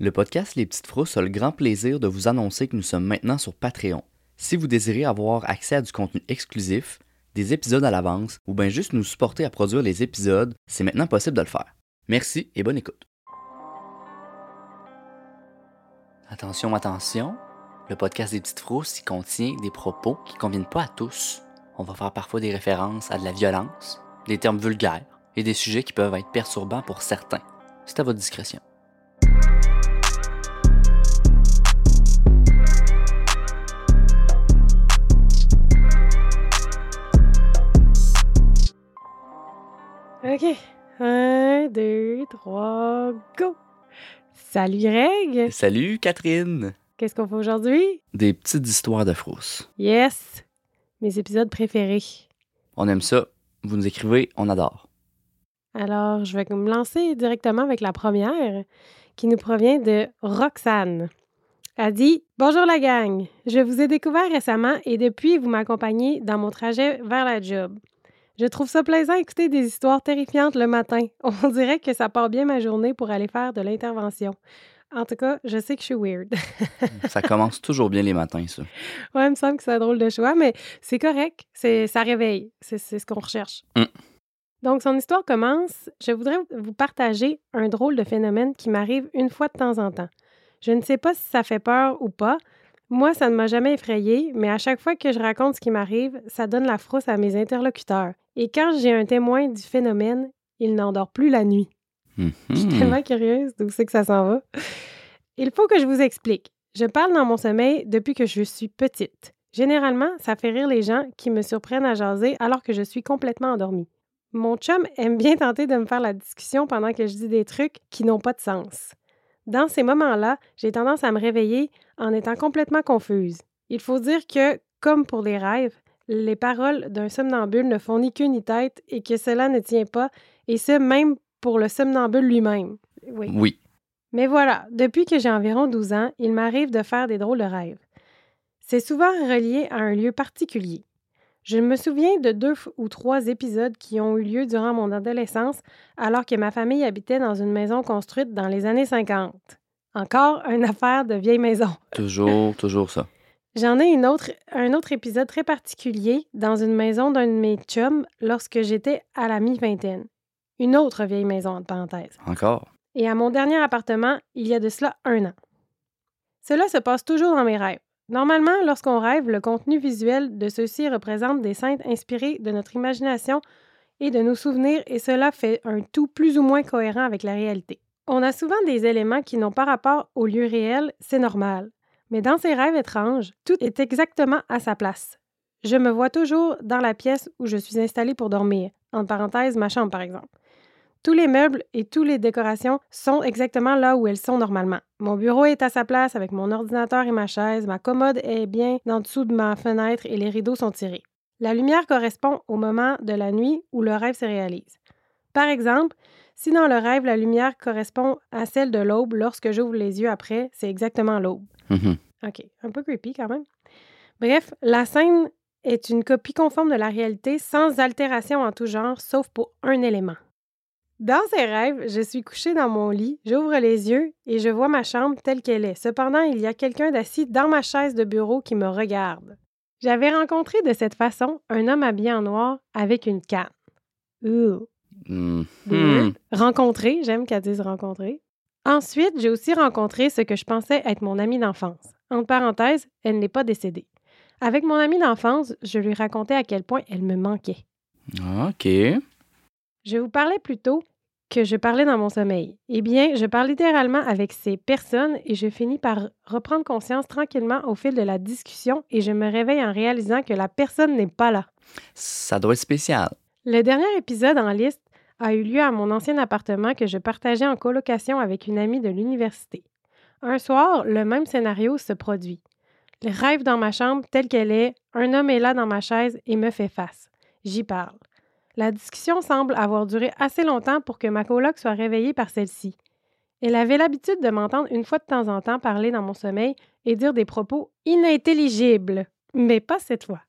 Le podcast Les Petites Frousses a le grand plaisir de vous annoncer que nous sommes maintenant sur Patreon. Si vous désirez avoir accès à du contenu exclusif, des épisodes à l'avance ou bien juste nous supporter à produire les épisodes, c'est maintenant possible de le faire. Merci et bonne écoute. Attention, attention, le podcast des Petites Frousses y contient des propos qui ne conviennent pas à tous. On va faire parfois des références à de la violence, des termes vulgaires et des sujets qui peuvent être perturbants pour certains. C'est à votre discrétion. OK. Un, deux, trois, go! Salut Greg! Salut Catherine! Qu'est-ce qu'on fait aujourd'hui? Des petites histoires de frousse. Yes! Mes épisodes préférés. On aime ça. Vous nous écrivez, on adore. Alors, je vais me lancer directement avec la première, qui nous provient de Roxane. Elle dit Bonjour la gang, je vous ai découvert récemment et depuis, vous m'accompagnez dans mon trajet vers la job. Je trouve ça plaisant d'écouter des histoires terrifiantes le matin. On dirait que ça part bien ma journée pour aller faire de l'intervention. En tout cas, je sais que je suis weird. ça commence toujours bien les matins, ça. Ouais, il me semble que c'est un drôle de choix, mais c'est correct. C'est, ça réveille. C'est, ce qu'on recherche. Mm. Donc, son histoire commence. Je voudrais vous partager un drôle de phénomène qui m'arrive une fois de temps en temps. Je ne sais pas si ça fait peur ou pas, moi, ça ne m'a jamais effrayé, mais à chaque fois que je raconte ce qui m'arrive, ça donne la frousse à mes interlocuteurs. Et quand j'ai un témoin du phénomène, il n'endort plus la nuit. Je suis Mhm. tellement curieuse d'où c'est que ça s'en va. Il faut que je vous explique. Je parle dans mon sommeil depuis que je suis petite. Généralement, ça fait rire les gens qui me surprennent à jaser alors que je suis complètement endormie. Mon chum aime bien tenter de me faire la discussion pendant que je dis des trucs qui n'ont pas de sens. Dans ces moments-là, j'ai tendance à me réveiller en étant complètement confuse. Il faut dire que, comme pour les rêves, les paroles d'un somnambule ne font ni queue ni tête et que cela ne tient pas, et ce, même pour le somnambule lui-même. Oui. Oui. Mais voilà, depuis que j'ai environ 12 ans, il m'arrive de faire des drôles de rêves. C'est souvent relié à un lieu particulier. Je me souviens de deux ou trois épisodes qui ont eu lieu durant mon adolescence alors que ma famille habitait dans une maison construite dans les années 50. Encore une affaire de vieille maison. Toujours, toujours ça. J'en ai une autre, un autre épisode très particulier dans une maison d'un de mes chums lorsque j'étais à la mi-vingtaine. Une autre vieille maison, entre parenthèses. Encore? Et à mon dernier appartement, il y a de cela un an. Cela se passe toujours dans mes rêves. Normalement, lorsqu'on rêve, le contenu visuel de ceux-ci représente des scènes inspirées de notre imagination et de nos souvenirs, et cela fait un tout plus ou moins cohérent avec la réalité. On a souvent des éléments qui n'ont pas rapport au lieu réel, c'est normal. Mais dans ces rêves étranges, tout est exactement à sa place. Je me vois toujours dans la pièce où je suis installée pour dormir, entre parenthèses ma chambre par exemple. Tous les meubles et toutes les décorations sont exactement là où elles sont normalement. Mon bureau est à sa place avec mon ordinateur et ma chaise, ma commode est bien en dessous de ma fenêtre et les rideaux sont tirés. La lumière correspond au moment de la nuit où le rêve se réalise. Par exemple, si dans le rêve la lumière correspond à celle de l'aube lorsque j'ouvre les yeux après, c'est exactement l'aube. Mhm. OK, un peu creepy quand même. Bref, la scène est une copie conforme de la réalité sans altération en tout genre, sauf pour un élément. Dans ces rêves, je suis couchée dans mon lit, j'ouvre les yeux et je vois ma chambre telle qu'elle est. Cependant, il y a quelqu'un d'assis dans ma chaise de bureau qui me regarde. J'avais rencontré de cette façon un homme habillé en noir avec une canne. Ouh. Mhm. Weird. Rencontré, j'aime qu'elle dise rencontrer. Ensuite, j'ai aussi rencontré ce que je pensais être mon amie d'enfance. Entre parenthèses, elle n'est pas décédée. Avec mon amie d'enfance, je lui racontais à quel point elle me manquait. OK. Je vous parlais plus tôt que je parlais dans mon sommeil. Eh bien, je parle littéralement avec ces personnes et je finis par reprendre conscience tranquillement au fil de la discussion et je me réveille en réalisant que la personne n'est pas là. Ça doit être spécial. Le dernier épisode en liste a eu lieu à mon ancien appartement que je partageais en colocation avec une amie de l'université. Un soir, le même scénario se produit. Le rêve dans ma chambre telle qu'elle est, un homme est là dans ma chaise et me fait face. J'y parle. La discussion semble avoir duré assez longtemps pour que ma coloc soit réveillée par celle-ci. Elle avait l'habitude de m'entendre une fois de temps en temps parler dans mon sommeil et dire des propos inintelligibles, mais pas cette fois.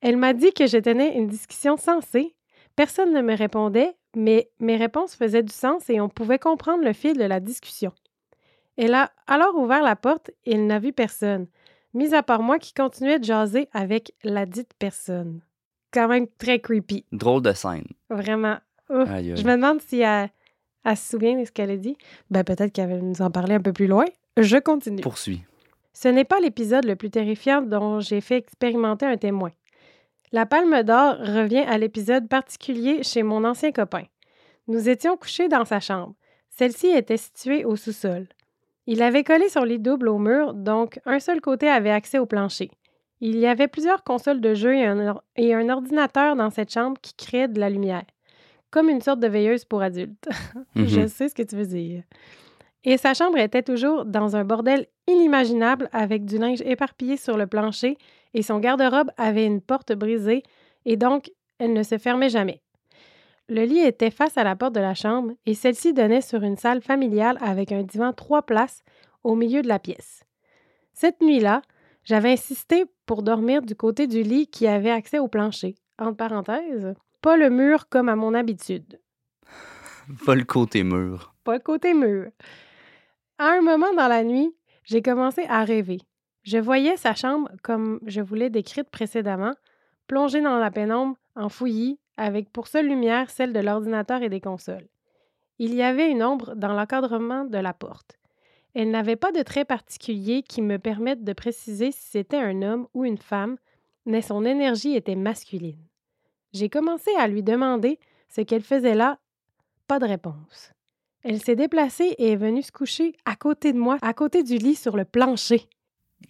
Elle m'a dit que je tenais une discussion sensée. Personne ne me répondait, mais mes réponses faisaient du sens et on pouvait comprendre le fil de la discussion. Elle a alors ouvert la porte et elle n'a vu personne, mis à part moi qui continuais de jaser avec la dite personne. Quand même très creepy. Drôle de scène. Vraiment. Ouf. Aïe, aïe. Je me demande si elle, elle se souvient de ce qu'elle a dit. Ben, peut-être qu'elle va nous en parler un peu plus loin. Je continue. Poursuis. Ce n'est pas l'épisode le plus terrifiant dont j'ai fait expérimenter un témoin. La palme d'or revient à l'épisode particulier chez mon ancien copain. Nous étions couchés dans sa chambre. Celle-ci était située au sous-sol. Il avait collé son lit double au mur, donc un seul côté avait accès au plancher. Il y avait plusieurs consoles de jeux et un, or- et un ordinateur dans cette chambre qui créait de la lumière, comme une sorte de veilleuse pour adultes. Je Mhm. sais ce que tu veux dire. Et sa chambre était toujours dans un bordel inimaginable avec du linge éparpillé sur le plancher et son garde-robe avait une porte brisée et donc elle ne se fermait jamais. Le lit était face à la porte de la chambre et celle-ci donnait sur une salle familiale avec un divan trois places au milieu de la pièce. Cette nuit-là, j'avais insisté pour dormir du côté du lit qui avait accès au plancher. Entre parenthèses, pas le mur comme à mon habitude Pas le côté mur. pas le côté mur. À un moment dans la nuit, j'ai commencé à rêver. Je voyais sa chambre comme je vous l'ai décrite précédemment, plongée dans la pénombre, en fouillis, avec pour seule lumière celle de l'ordinateur et des consoles. Il y avait une ombre dans l'encadrement de la porte. Elle n'avait pas de traits particuliers qui me permettent de préciser si c'était un homme ou une femme, mais son énergie était masculine. J'ai commencé à lui demander ce qu'elle faisait là. Pas de réponse. Elle s'est déplacée et est venue se coucher à côté de moi, à côté du lit sur le plancher.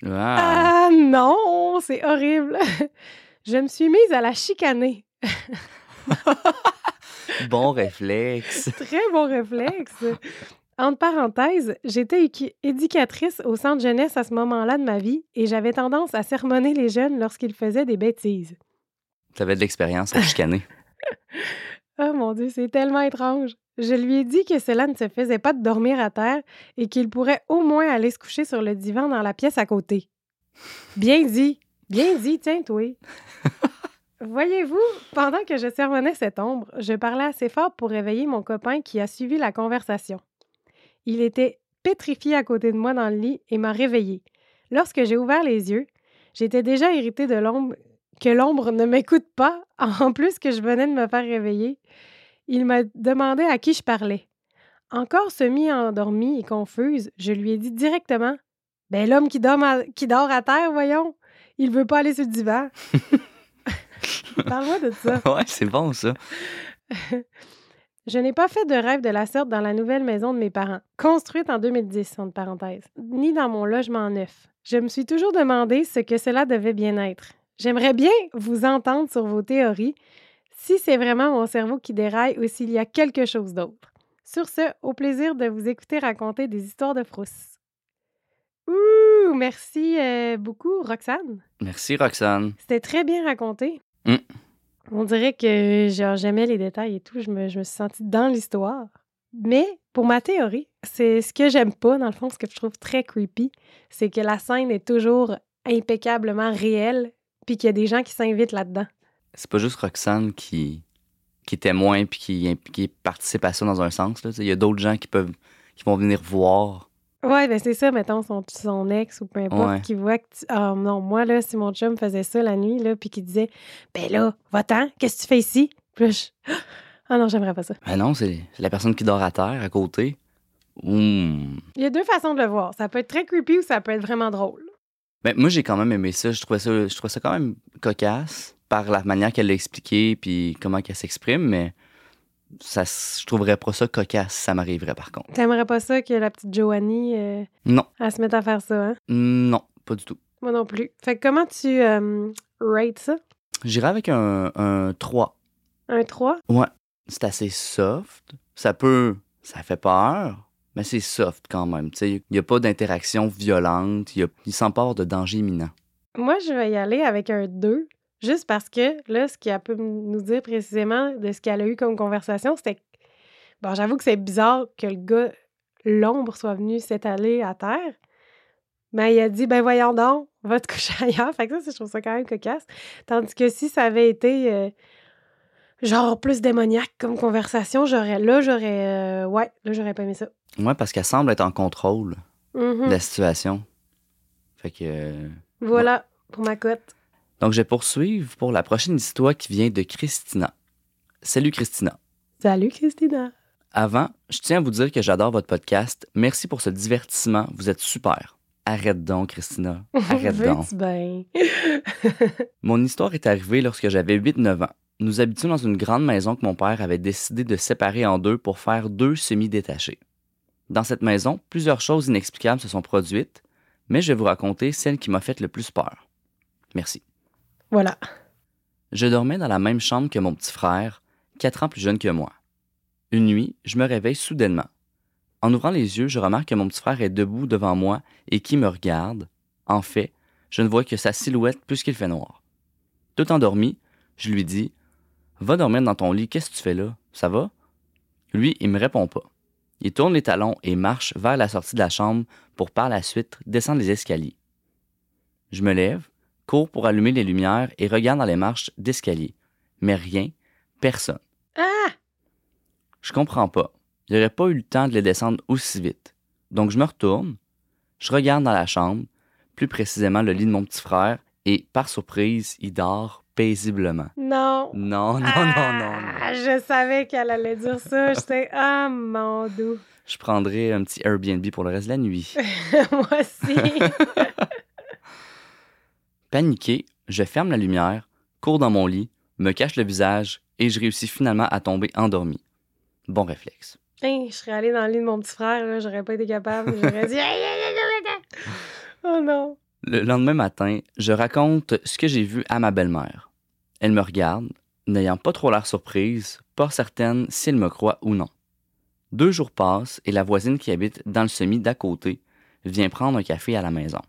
Ah. Ah non, c'est horrible. Je me suis mise à la chicaner. Bon réflexe. Très bon réflexe. Entre parenthèses, j'étais éducatrice au centre jeunesse à ce moment-là de ma vie et j'avais tendance à sermonner les jeunes lorsqu'ils faisaient des bêtises. T'avais de l'expérience à chicaner. Oh mon Dieu, c'est tellement étrange. Je lui ai dit que cela ne se faisait pas de dormir à terre et qu'il pourrait au moins aller se coucher sur le divan dans la pièce à côté. Bien dit, bien dit, tiens, toi. Voyez-vous, pendant que je sermonnais cette ombre, je parlais assez fort pour réveiller mon copain qui a suivi la conversation. Il était pétrifié à côté de moi dans le lit et m'a réveillé. Lorsque j'ai ouvert les yeux, j'étais déjà irritée de l'ombre que l'ombre ne m'écoute pas, en plus que je venais de me faire réveiller. Il m'a demandé à qui je parlais. Encore semi-endormie et confuse, je lui ai dit directement Ben, l'homme qui, dort à- qui dort à terre, voyons, il veut pas aller sur le divan. Parle-moi de ça. ouais, c'est bon ça. Je n'ai pas fait de rêve de la sorte dans la nouvelle maison de mes parents, construite en 2010, entre parenthèses, ni dans mon logement neuf. Je me suis toujours demandé ce que cela devait bien être. J'aimerais bien vous entendre sur vos théories, si c'est vraiment mon cerveau qui déraille ou s'il y a quelque chose d'autre. Sur ce, au plaisir de vous écouter raconter des histoires de frousse. Ouh, merci euh, beaucoup, Roxane. Merci Roxane. C'était très bien raconté. Mm. On dirait que genre, j'aimais les détails et tout. Je me, je suis sentie dans l'histoire. Mais pour ma théorie, c'est ce que j'aime pas, dans le fond, ce que je trouve très creepy, c'est que la scène est toujours impeccablement réelle, puis qu'il y a des gens qui s'invitent là-dedans. C'est pas juste Roxane qui, qui est témoin puis qui, participe à ça dans un sens. là. Il y a d'autres gens qui peuvent qui vont venir voir. Ouais, ben c'est ça, mettons, son, son ex ou peu importe, Ouais. qui voit que tu... Ah non, moi, là, si mon chum faisait ça la nuit, là, puis qu'il disait « Ben là, va-t'en, qu'est-ce que tu fais ici? » Puis là, je... Ah non, j'aimerais pas ça. Ben non, c'est la personne qui dort à terre à côté. Ouh. Il y a deux façons de le voir. Ça peut être très creepy ou ça peut être vraiment drôle. Ben, moi, j'ai quand même aimé ça. Je trouvais ça, je trouvais ça quand même cocasse par la manière qu'elle l'a expliqué puis comment qu'elle s'exprime, mais ça, je trouverais pas ça cocasse ça m'arriverait par contre. T'aimerais pas ça que la petite Joanie, euh, Non, elle se mette à faire ça, hein? non, pas du tout. Moi non plus. Fait que comment tu euh, rates ça? J'irais avec un, un 3. Un 3? Ouais, c'est assez soft. Ça peut. Ça fait peur, mais c'est soft quand même. Tu sais, il n'y a pas d'interaction violente. Il part de danger imminent. Moi, je vais y aller avec un 2, juste parce que là, ce qu'elle peut nous dire précisément de ce qu'elle a eu comme conversation, c'était. que- Bon, j'avoue que c'est bizarre que le gars, l'ombre, soit venu s'étaler à terre. Mais il a dit, ben voyons donc, va te coucher ailleurs. Fait que ça, je trouve ça quand même cocasse. Tandis que si ça avait été euh, genre plus démoniaque comme conversation, j'aurais là, j'aurais. euh, ouais, là, j'aurais pas aimé ça. Ouais, parce qu'elle semble être en contrôle. Mhm. la situation. Fait que. euh, Voilà pour ma cote. Donc, je vais poursuivre pour la prochaine histoire qui vient de Christina. Salut Christina. Salut, Christina. Avant, je tiens à vous dire que j'adore votre podcast. Merci pour ce divertissement. Vous êtes super. Arrête donc, Christina. Arrête donc. Mon histoire est arrivée lorsque j'avais 8-9 ans. Nous habitions dans une grande maison que mon père avait décidé de séparer en deux pour faire deux semi-détachés. Dans cette maison, plusieurs choses inexplicables se sont produites, mais je vais vous raconter celle qui m'a fait le plus peur. Merci. Voilà. Je dormais dans la même chambre que mon petit frère, quatre ans plus jeune que moi. Une nuit, je me réveille soudainement. En ouvrant les yeux, je remarque que mon petit frère est debout devant moi et qui me regarde. En fait, je ne vois que sa silhouette puisqu'il fait noir. Tout endormi, je lui dis Va dormir dans ton lit, qu'est-ce que tu fais là? Ça va Lui, il me répond pas. Il tourne les talons et marche vers la sortie de la chambre pour par la suite descendre les escaliers. Je me lève, cours pour allumer les lumières et regarde dans les marches d'escalier. Mais rien, personne. Ah! Je comprends pas. Il n'aurait pas eu le temps de les descendre aussi vite. Donc je me retourne, je regarde dans la chambre, plus précisément le lit de mon petit frère, et par surprise, il dort paisiblement. Non. Non, non, non, non, non. Ah, Je savais qu'elle allait dire ça. J'étais, ah, mon doux. Je prendrai un petit Airbnb pour le reste de la nuit. Moi aussi. Paniqué, je ferme la lumière, cours dans mon lit, me cache le visage et je réussis finalement à tomber endormi. Bon réflexe. Hey, je serais allée dans le lit de mon petit frère, là, j'aurais pas été capable. J'aurais dit. Oh non. Le lendemain matin, je raconte ce que j'ai vu à ma belle-mère. Elle me regarde, n'ayant pas trop l'air surprise, pas certaine si elle me croit ou non. Deux jours passent et la voisine qui habite dans le semis d'à côté vient prendre un café à la maison.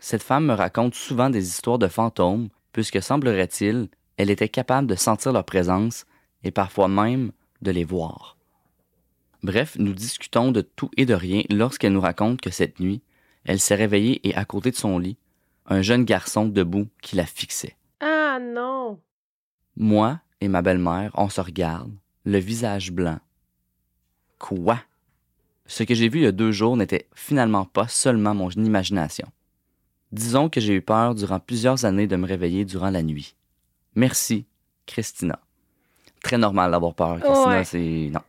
Cette femme me raconte souvent des histoires de fantômes, puisque semblerait-il, elle était capable de sentir leur présence et parfois même de les voir. Bref, nous discutons de tout et de rien lorsqu'elle nous raconte que cette nuit, elle s'est réveillée et à côté de son lit, un jeune garçon debout qui la fixait. Ah non. Moi et ma belle-mère, on se regarde, le visage blanc. Quoi? Ce que j'ai vu il y a deux jours n'était finalement pas seulement mon imagination. Disons que j'ai eu peur durant plusieurs années de me réveiller durant la nuit. Merci, Christina. Très normal d'avoir peur, Christina, Ouais. c'est... Non.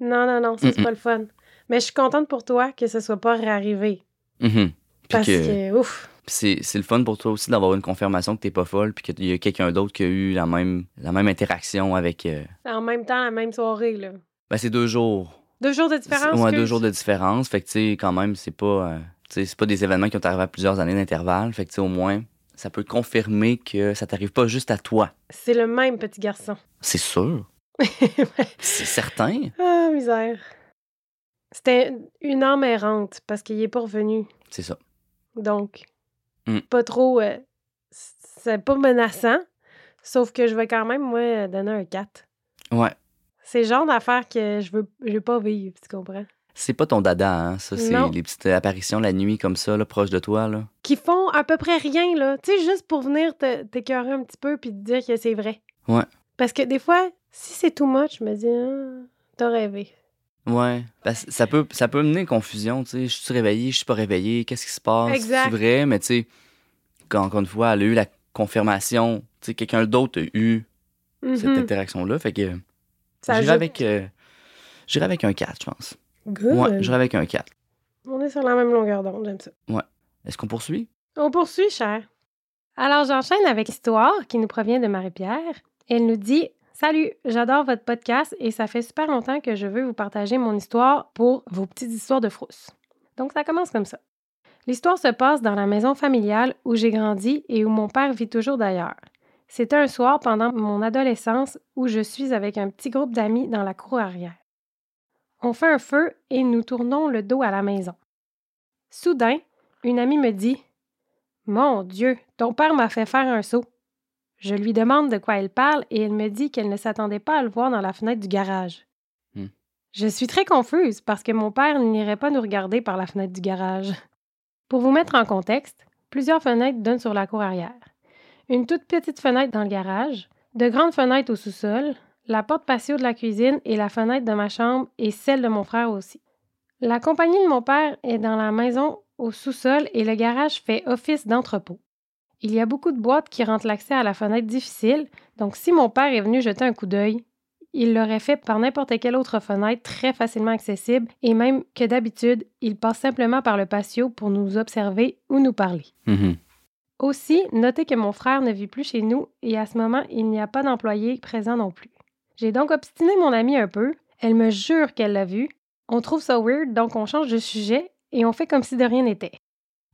Non, non, non, ça, c'est pas le fun. Mais je suis contente pour toi que ce soit pas réarrivé. Mhm. Puis Parce que- que, ouf. c'est c'est le fun pour toi aussi d'avoir une confirmation que t'es pas folle, puis qu'il y a quelqu'un d'autre qui a eu la même, la même interaction avec... euh, En même temps, la même soirée, là. Ben, c'est deux jours. Deux jours de différence. Ouais, deux jours de différence. Fait que, tu sais, quand même, c'est pas, euh, c'est pas des événements qui ont arrivé à plusieurs années d'intervalle. Fait que, tu sais, au moins, ça peut confirmer que ça t'arrive pas juste à toi. C'est le même petit garçon. C'est sûr. C'est certain. ah, misère. C'était une âme errante parce qu'il est pas revenu. C'est ça. Donc, Mm. pas trop. euh, c'est pas menaçant. Sauf que je vais quand même, moi, donner un 4. Ouais. C'est le genre d'affaire que je veux, je veux pas vivre, tu comprends? C'est pas ton dada, hein. Ça, c'est les petites apparitions la nuit comme ça, là, proche de toi, là. Qui font à peu près rien, là. Tu sais, juste pour venir t'écœurer un petit peu puis te dire que c'est vrai. Ouais. Parce que des fois, si c'est too much, je me dis, ah, t'as rêvé. Ouais. Parce que ça peut, ça peut mener confusion, tu sais. Je suis réveillé, je suis pas réveillé, qu'est-ce qui se passe? Exact. C'est vrai, mais tu sais, quand, encore une fois, elle a eu la confirmation, tu sais, quelqu'un d'autre a eu cette Mhm. interaction-là. Fait que Ça j'irai ajoute- avec, euh, j'irai avec un 4, je pense. Good. Ouais, j'irai avec un 4. On est sur la même longueur d'onde, j'aime ça. Est-ce qu'on poursuit? On poursuit, cher. Alors, j'enchaîne avec l'histoire qui nous provient de Marie-Pierre. Elle nous dit Salut, j'adore votre podcast et ça fait super longtemps que je veux vous partager mon histoire pour vos petites histoires de frousse. Donc, ça commence comme ça. L'histoire se passe dans la maison familiale où j'ai grandi et où mon père vit toujours d'ailleurs. C'était un soir pendant mon adolescence où je suis avec un petit groupe d'amis dans la cour arrière. On fait un feu et nous tournons le dos à la maison. Soudain, une amie me dit Mon Dieu, ton père m'a fait faire un saut. Je lui demande de quoi elle parle et elle me dit qu'elle ne s'attendait pas à le voir dans la fenêtre du garage. Hmm. Je suis très confuse parce que mon père n'irait pas nous regarder par la fenêtre du garage. Pour vous mettre en contexte, plusieurs fenêtres donnent sur la cour arrière. Une toute petite fenêtre dans le garage, de grandes fenêtres au sous-sol, la porte patio de la cuisine et la fenêtre de ma chambre et celle de mon frère aussi. La compagnie de mon père est dans la maison au sous-sol et le garage fait office d'entrepôt. Il y a beaucoup de boîtes qui rendent l'accès à la fenêtre difficile, donc si mon père est venu jeter un coup d'œil, il l'aurait fait par n'importe quelle autre fenêtre très facilement accessible et même que d'habitude, il passe simplement par le patio pour nous observer ou nous parler. Mhm. Aussi, notez que mon frère ne vit plus chez nous et à ce moment, il n'y a pas d'employé présent non plus. J'ai donc obstiné mon amie un peu. Elle me jure qu'elle l'a vu. On trouve ça weird, donc on change de sujet et on fait comme si de rien n'était.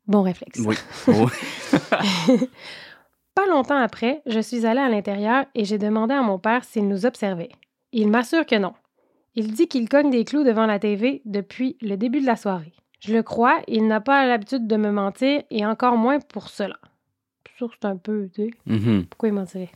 Bon réflexe. Oui. Oui. Pas longtemps après, je suis allée à l'intérieur et j'ai demandé à mon père s'il nous observait. Il m'assure que non. Il dit qu'il cogne des clous devant la TV depuis le début de la soirée. Je le crois, il n'a pas l'habitude de me mentir et encore moins pour cela. Je suis sûre que c'est un peu, tu sais, Mhm. pourquoi il mentirait?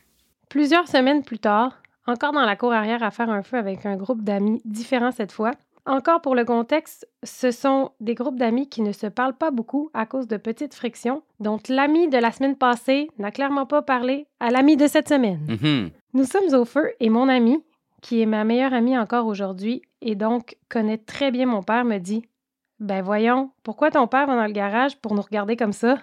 Plusieurs semaines plus tard, encore dans la cour arrière à faire un feu avec un groupe d'amis différents cette fois. Encore pour le contexte, ce sont des groupes d'amis qui ne se parlent pas beaucoup à cause de petites frictions, dont l'ami de la semaine passée n'a clairement pas parlé à l'ami de cette semaine. Mhm. Nous sommes au feu et mon ami, qui est ma meilleure amie encore aujourd'hui et donc connaît très bien mon père, me dit Ben voyons, pourquoi ton père va dans le garage pour nous regarder comme ça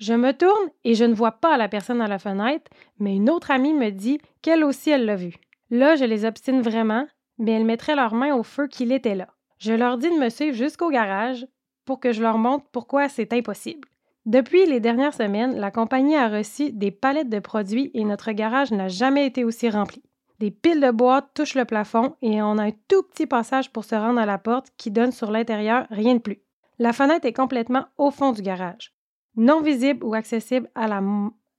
Je me tourne et je ne vois pas la personne à la fenêtre, mais une autre amie me dit qu'elle aussi elle l'a vu. Là, je les obstine vraiment, mais elles mettraient leurs mains au feu qu'il était là. Je leur dis de me suivre jusqu'au garage pour que je leur montre pourquoi c'est impossible. Depuis les dernières semaines, la compagnie a reçu des palettes de produits et notre garage n'a jamais été aussi rempli. Des piles de boîtes touchent le plafond et on a un tout petit passage pour se rendre à la porte qui donne sur l'intérieur, rien de plus. La fenêtre est complètement au fond du garage, non visible ou accessible à, la,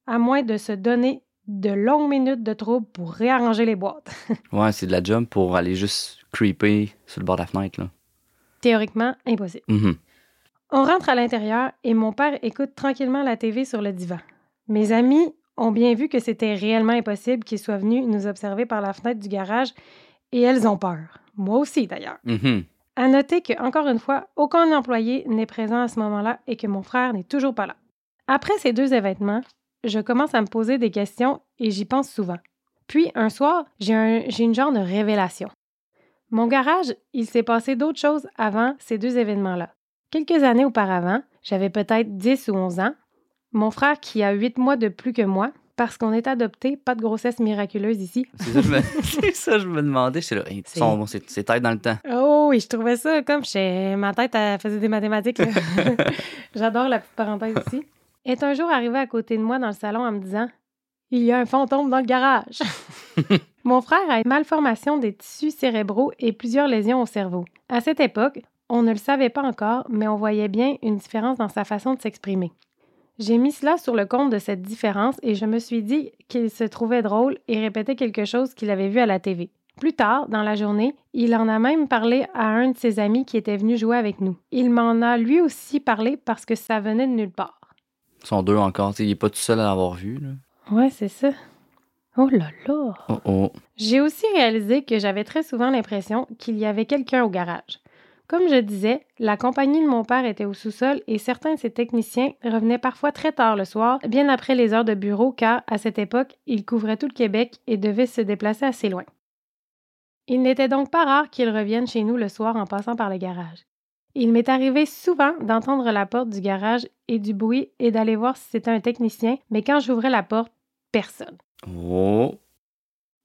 à moins de se donner de longues minutes de trouble pour réarranger les boîtes. Ouais, c'est de la job pour aller juste creeper sur le bord de la fenêtre, là. Théoriquement, impossible. Mhm. On rentre à l'intérieur et mon père écoute tranquillement la TV sur le divan. Mes amis ont bien vu que c'était réellement impossible qu'ils soient venus nous observer par la fenêtre du garage et elles ont peur. Moi aussi d'ailleurs. Mhm. À noter que, encore une fois, aucun employé n'est présent à ce moment-là et que mon frère n'est toujours pas là. Après ces deux événements, je commence à me poser des questions et j'y pense souvent. Puis, un soir, j'ai un- une genre de révélation. Mon garage, il s'est passé d'autres choses avant ces deux événements-là. Quelques années auparavant, j'avais peut-être 10 ou 11 ans, mon frère qui a 8 mois de plus que moi, parce qu'on est adopté, pas de grossesse miraculeuse ici. C'est ça, je me... ça, je me demandais. J'étais là, hey, C'est- tête dans le temps. Oh oui, je trouvais ça comme chez ma tête, elle faisait des mathématiques. J'adore la petite parenthèse ici. Est un jour arrivé à côté de moi dans le salon en me disant Il y a un fantôme dans le garage. Mon frère a une malformation des tissus cérébraux et plusieurs lésions au cerveau. À cette époque, on ne le savait pas encore, mais on voyait bien une différence dans sa façon de s'exprimer. J'ai mis cela sur le compte de cette différence et je me suis dit qu'il se trouvait drôle et répétait quelque chose qu'il avait vu à la TV. Plus tard, dans la journée, il en a même parlé à un de ses amis qui était venu jouer avec nous. Il m'en a lui aussi parlé parce que ça venait de nulle part. Ils sont deux encore. Il est pas tout seul à l'avoir vu. Là. Ouais, c'est ça. Oh là là! Oh oh. J'ai aussi réalisé que j'avais très souvent l'impression qu'il y avait quelqu'un au garage. Comme je disais, la compagnie de mon père était au sous-sol et certains de ses techniciens revenaient parfois très tard le soir, bien après les heures de bureau, car à cette époque, ils couvraient tout le Québec et devaient se déplacer assez loin. Il n'était donc pas rare qu'ils reviennent chez nous le soir en passant par le garage. Il m'est arrivé souvent d'entendre la porte du garage et du bruit et d'aller voir si c'était un technicien, mais quand j'ouvrais la porte, personne. Oh.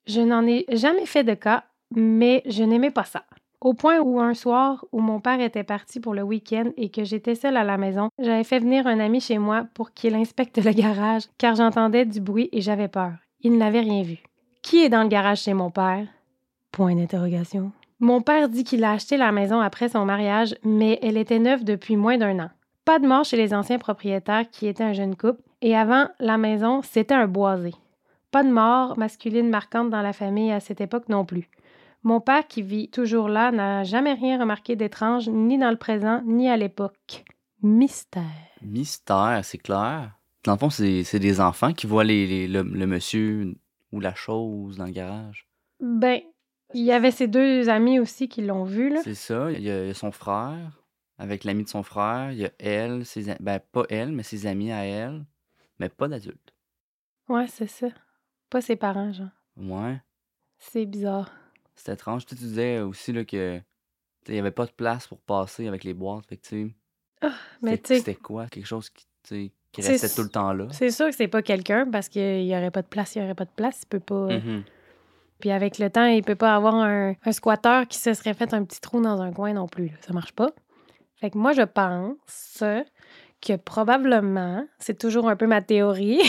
Je n'en ai jamais fait de cas, mais je n'aimais pas ça. Au point où un soir où mon père était parti pour le week-end et que j'étais seule à la maison, j'avais fait venir un ami chez moi pour qu'il inspecte le garage car j'entendais du bruit et j'avais peur. Il n'avait rien vu. Qui est dans le garage chez mon père? Point d'interrogation. Mon père dit qu'il a acheté la maison après son mariage, mais elle était neuve depuis moins d'un an. Pas de mort chez les anciens propriétaires qui étaient un jeune couple, et avant la maison, c'était un boisé. Pas de mort masculine marquante dans la famille à cette époque non plus. Mon père, qui vit toujours là, n'a jamais rien remarqué d'étrange, ni dans le présent, ni à l'époque. Mystère. Mystère, c'est clair. Dans le fond, c'est c'est des enfants qui voient les, les- le, le monsieur ou la chose dans le garage. Ben, il y avait ses deux amis aussi qui l'ont vu, là. C'est ça. Il y a son frère avec l'ami de son frère. Il y a elle, ses ben pas elle, mais ses amis à elle, mais pas d'adultes. Ouais, c'est ça. Pas ses parents, genre. Ouais. C'est bizarre. C'est étrange. Tu tu disais aussi là, que Il n'y avait pas de place pour passer avec les boîtes. Fait que, Ah, mais c'était- c'était quoi? Quelque chose qui, qui restait tout le temps là? c'est sûr que c'est pas quelqu'un parce qu'il y aurait pas de place, il y aurait pas de place, il peut pas. Mhm. Puis avec le temps, il peut pas avoir un, un squatter qui se serait fait un petit trou dans un coin non plus. là. Ça marche pas. Fait que moi, je pense que probablement, c'est toujours un peu ma théorie,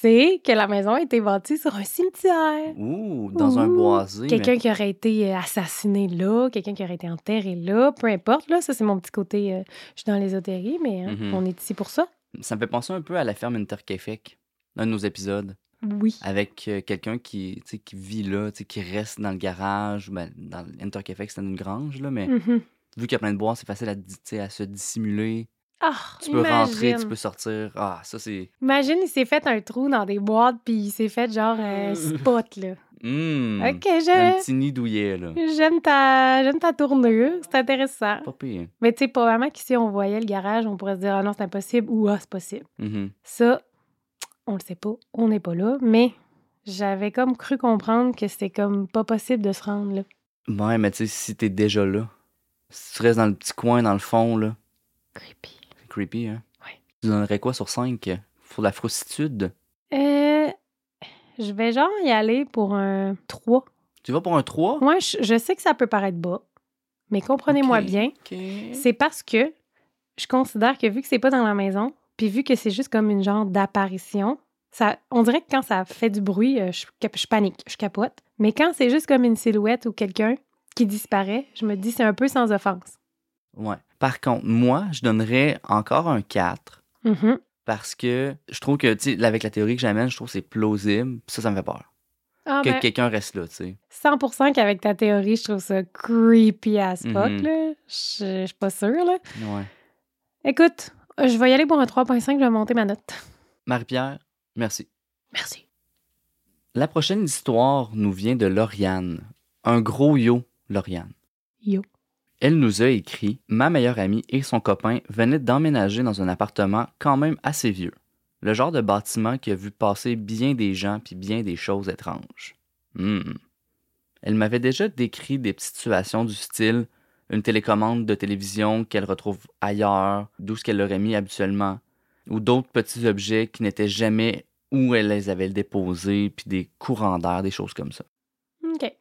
c'est que la maison a été bâtie sur un cimetière. Ouh, dans un boisé. mais- Quelqu'un qui aurait été euh, assassiné là, quelqu'un qui aurait été enterré là, peu importe. Là, ça, c'est mon petit côté. euh, je suis dans l'ésotérie, mais hein, Mhm. on est ici pour ça. Ça me fait penser un peu à la ferme Intercafec, un de nos épisodes, Oui. avec euh, quelqu'un qui, qui vit là, qui reste dans le garage. Ben, dans l'Intercafec, c'était une grange, là, mais Mhm. vu qu'il y a plein de bois, c'est facile à, à se dissimuler. Ah, Tu peux rentrer, tu peux sortir. Ah, ça, c'est. Imagine, il s'est fait un trou dans des boîtes, puis il s'est fait genre un spot, là. Hum, OK, Un je- petit nid douillet, là. j'aime ta, j'aime ta tournure. C'est intéressant. Pas pire. Mais tu sais, probablement qu'ici, on voyait le garage, on pourrait se dire, ah non, c'est impossible, ou ah, c'est possible. Mhm. Ça, on le sait pas. On n'est pas là. Mais j'avais comme cru comprendre que c'était comme pas possible de se rendre là. Ouais, mais tu sais, si t'es déjà là, si tu restes dans le petit coin, dans le fond, là, Creepy. Creepy, hein? Ouais. Tu donnerais quoi sur 5 pour la froussitude? Euh, je vais genre y aller pour un 3. Tu vas pour un 3? Moi, je, je sais que ça peut paraître bas, mais comprenez-moi bien, ok. c'est parce que je considère que vu que c'est pas dans la maison, puis vu que c'est juste comme une genre d'apparition, ça, on dirait que quand ça fait du bruit, euh, je, je panique, je capote. Mais quand c'est juste comme une silhouette ou quelqu'un qui disparaît, je me dis c'est un peu sans offense. Ouais. Par contre, moi, je donnerais encore un 4 Mhm. parce que je trouve que, tu sais, avec la théorie que j'amène, je trouve que c'est plausible. Ça, ça me fait peur. Ah, que ben, quelqu'un reste là, tu sais. 100% qu'avec ta théorie, je trouve ça creepy as fuck, Mhm. là. Je je suis pas sûre, là. Ouais. Écoute, je vais y aller pour un 3.5, je vais monter ma note. Marie-Pierre, merci. Merci. La prochaine histoire nous vient de Lauriane. Un gros yo, Lauriane. Yo. Elle nous a écrit Ma meilleure amie et son copain venaient d'emménager dans un appartement quand même assez vieux. Le genre de bâtiment qui a vu passer bien des gens puis bien des choses étranges. Hmm. Elle m'avait déjà décrit des petites situations du style une télécommande de télévision qu'elle retrouve ailleurs, d'où ce qu'elle l'aurait mis habituellement, ou d'autres petits objets qui n'étaient jamais où elle les avait déposés, puis des courants d'air, des choses comme ça. OK.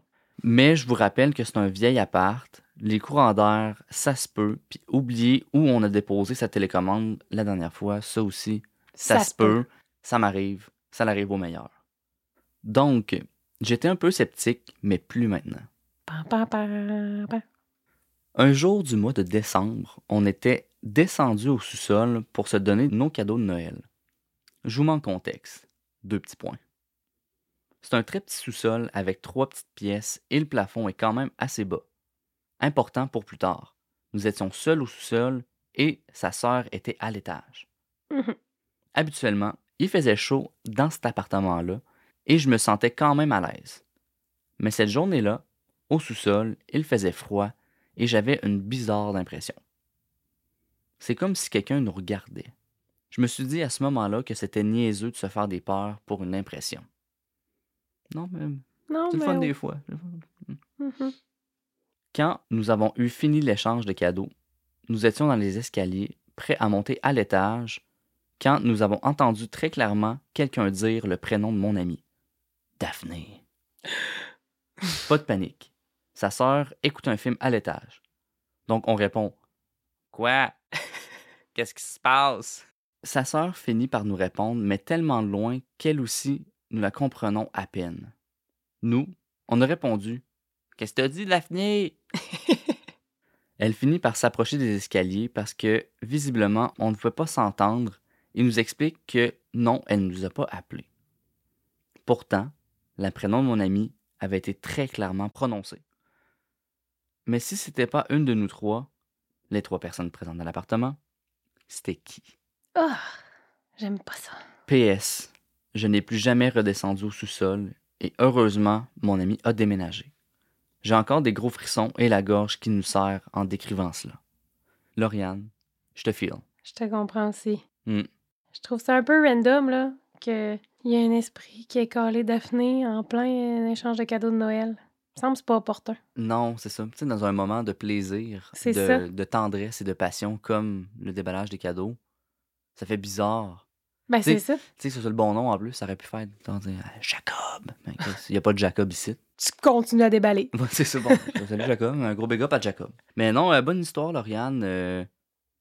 Mais je vous rappelle que c'est un vieil appart. Les courants d'air, ça se peut. Puis oublier où on a déposé sa télécommande la dernière fois, ça aussi, ça, se peut. Ça m'arrive. Ça l'arrive au meilleur. Donc, j'étais un peu sceptique, mais plus maintenant. Un jour du mois de décembre, on était descendu au sous-sol pour se donner nos cadeaux de Noël. Je vous mets en contexte. Deux petits points. C'est un très petit sous-sol avec trois petites pièces et le plafond est quand même assez bas. Important pour plus tard. Nous étions seuls au sous-sol et sa sœur était à l'étage. Mhm. Habituellement, il faisait chaud dans cet appartement-là et je me sentais quand même à l'aise. Mais cette journée-là, au sous-sol, il faisait froid et j'avais une bizarre impression. C'est comme si quelqu'un nous regardait. Je me suis dit à ce moment-là que c'était niaiseux de se faire des peurs pour une impression. Non, mais Non, c'est le fun des fois. Quand nous avons eu fini l'échange de cadeaux, nous étions dans les escaliers, prêts à monter à l'étage, quand nous avons entendu très clairement quelqu'un dire le prénom de mon ami. Daphné. Pas de panique. Sa sœur écoute un film à l'étage. Donc on répond Quoi? Qu'est-ce qui se passe Sa sœur finit par nous répondre, mais tellement loin qu'elle aussi, nous la comprenons à peine. Nous, on a répondu Qu'est-ce que t'as dit, Daphné? Elle finit par s'approcher des escaliers parce que, visiblement, on ne pouvait pas s'entendre et nous explique que non, elle ne nous a pas appelés. Pourtant, le prénom de mon ami avait été très clairement prononcé. Mais si c'était pas une de nous trois, les trois personnes présentes dans l'appartement, c'était qui? Ah, j'aime pas ça. PS, je n'ai plus jamais redescendu au sous-sol et heureusement, mon ami a déménagé. J'ai encore des gros frissons et la gorge qui nous serre en décrivant cela. Lauriane, je te file. Je te comprends aussi. Hmm. Je trouve ça un peu random, là, qu'il y a un esprit qui est collé Daphné en plein échange de cadeaux de Noël. me semble pas opportun. Non, c'est ça. Tu sais, dans un moment de plaisir, ça. de tendresse et de passion, comme le déballage des cadeaux, ça fait bizarre. Ben, c'est ça. Tu sais, c'est le bon nom en plus, ça aurait pu faire dire Ah, Jacob. Ben, Il n'y a pas de Jacob ici. Tu continues à déballer. C'est ça, bon. Salut Jacob, un gros big up à Jacob. Mais non, euh, bonne histoire, Lauriane. Euh,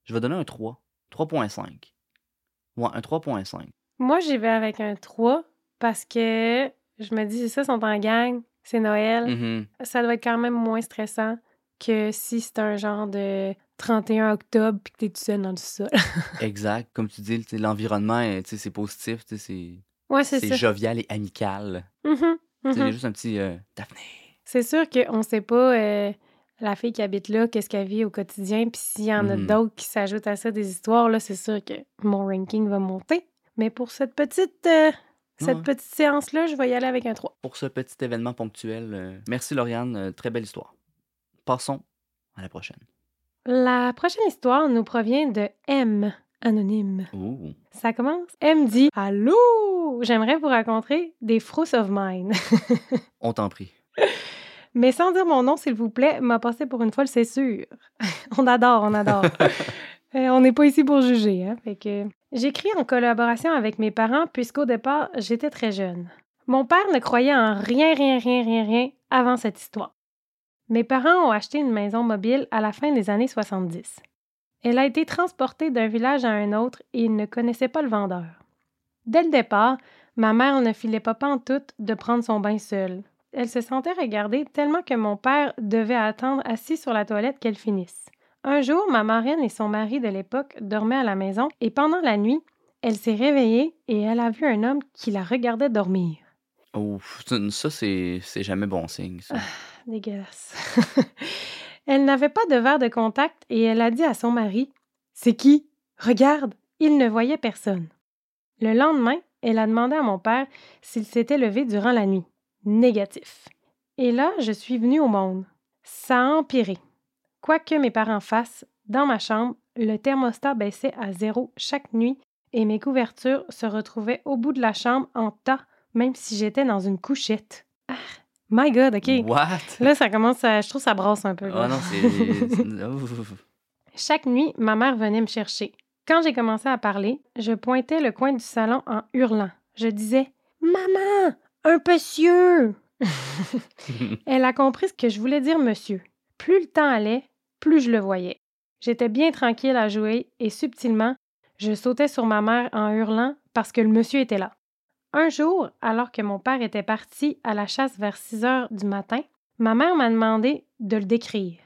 je vais donner un 3. 3.5. Ouais, un 3.5. Moi, j'y vais avec un 3 parce que je me dis, c'est ça, ils sont en gang, c'est Noël. Mhm. Ça doit être quand même moins stressant que si c'est un genre de 31 octobre puis que t'es tout seul dans le sol. Exact. Comme tu dis, l'environnement, euh, tu sais, c'est positif, tu sais, c'est ouais, c'est c'est jovial et amical. Y mhm. a juste un petit euh, Daphné. C'est sûr qu'on sait pas euh, la fille qui habite là, qu'est-ce qu'elle vit au quotidien, puis s'il y en a Mhm. d'autres qui s'ajoutent à ça des histoires, là, c'est sûr que mon ranking va monter. Mais pour cette petite, euh, cette Ouais. petite séance-là, je vais y aller avec un 3. Pour ce petit événement ponctuel, merci Lauriane, très belle histoire. Passons à la prochaine. La prochaine histoire nous provient de M, anonyme. Ça commence. M dit Allô, j'aimerais vous raconter des Fruits of Mine. On t'en prie. Mais sans dire mon nom, s'il vous plaît, m'a passé pour une folle, c'est sûr. on adore, on adore. Euh, on n'est pas ici pour juger. Hein? Fait que... J'écris en collaboration avec mes parents puisqu'au départ, j'étais très jeune. Mon père ne croyait en rien, rien, rien, rien, rien avant cette histoire. Mes parents ont acheté une maison mobile à la fin des années 70. Elle a été transportée d'un village à un autre et ils ne connaissaient pas le vendeur. Dès le départ, ma mère ne filait pas pantoute de prendre son bain seule. Elle se sentait regardée tellement que mon père devait attendre assis sur la toilette qu'elle finisse. Un jour, ma marraine et son mari de l'époque dormaient à la maison et pendant la nuit, elle s'est réveillée et elle a vu un homme qui la regardait dormir. Ouf, ça, c'est c'est jamais bon signe. ça. Dégueulasse. elle n'avait pas de verre de contact et elle a dit à son mari C'est qui? Regarde, il ne voyait personne. Le lendemain, elle a demandé à mon père s'il s'était levé durant la nuit. Négatif. Et là, je suis venue au monde. Ça a empiré. Quoi que mes parents fassent, dans ma chambre, le thermostat baissait à zéro chaque nuit et mes couvertures se retrouvaient au bout de la chambre en tas, même si j'étais dans une couchette. Ah, my God, OK. What? Là, ça commence à. Je trouve que ça brasse un peu. là. Ah non, c'est. Chaque nuit, ma mère venait me chercher. Quand j'ai commencé à parler, je pointais le coin du salon en hurlant. Je disais Maman, un monsieur Elle a compris ce que je voulais dire, monsieur. Plus le temps allait, plus je le voyais. J'étais bien tranquille à jouer et subtilement, je sautais sur ma mère en hurlant parce que le monsieur était là. Un jour, alors que mon père était parti à la chasse vers 6 heures du matin, ma mère m'a demandé de le décrire.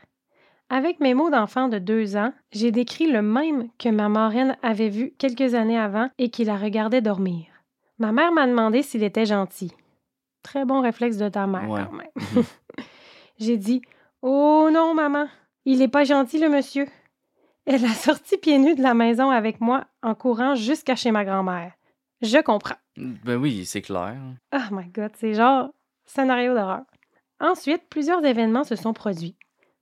Avec mes mots d'enfant de deux ans, j'ai décrit le même que ma marraine avait vu quelques années avant et qui la regardait dormir. Ma mère m'a demandé s'il était gentil. Très bon réflexe de ta mère, Ouais. quand même. j'ai dit Oh non, maman, il n'est pas gentil, le monsieur. Elle a sorti pieds nus de la maison avec moi en courant jusqu'à chez ma grand-mère. Je comprends. Ben oui, c'est clair. Oh my god, c'est genre scénario d'horreur. Ensuite, plusieurs événements se sont produits.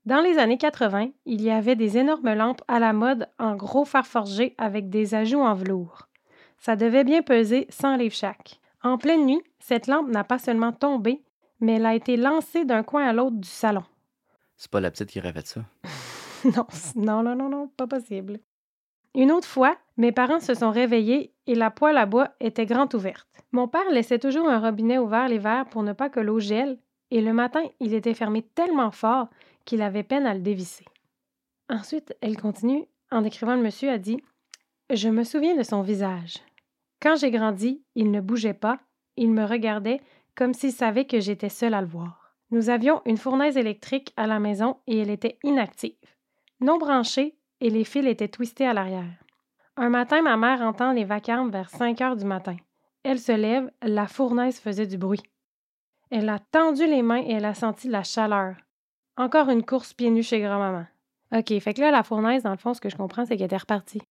Dans les années 80, il y avait des énormes lampes à la mode en gros fer forgé avec des ajouts en velours. Ça devait bien peser 100 livres chaque. En pleine nuit, cette lampe n'a pas seulement tombé, mais elle a été lancée d'un coin à l'autre du salon. C'est pas la petite qui aurait fait ça? non, non, non, non, pas possible. Une autre fois, mes parents se sont réveillés et la poêle à bois était grande ouverte. Mon père laissait toujours un robinet ouvert l'hiver pour ne pas que l'eau gèle, et le matin, il était fermé tellement fort qu'il avait peine à le dévisser. Ensuite, elle continue, en décrivant le monsieur, a dit Je me souviens de son visage. Quand j'ai grandi, il ne bougeait pas, il me regardait comme s'il savait que j'étais seule à le voir. Nous avions une fournaise électrique à la maison et elle était inactive non branchée et les fils étaient twistés à l'arrière. Un matin, ma mère entend les vacarmes vers 5 heures du matin. Elle se lève, la fournaise faisait du bruit. Elle a tendu les mains et elle a senti la chaleur. Encore une course pieds nus chez grand-maman. OK, fait que là, la fournaise, dans le fond, ce que je comprends, c'est qu'elle était repartie.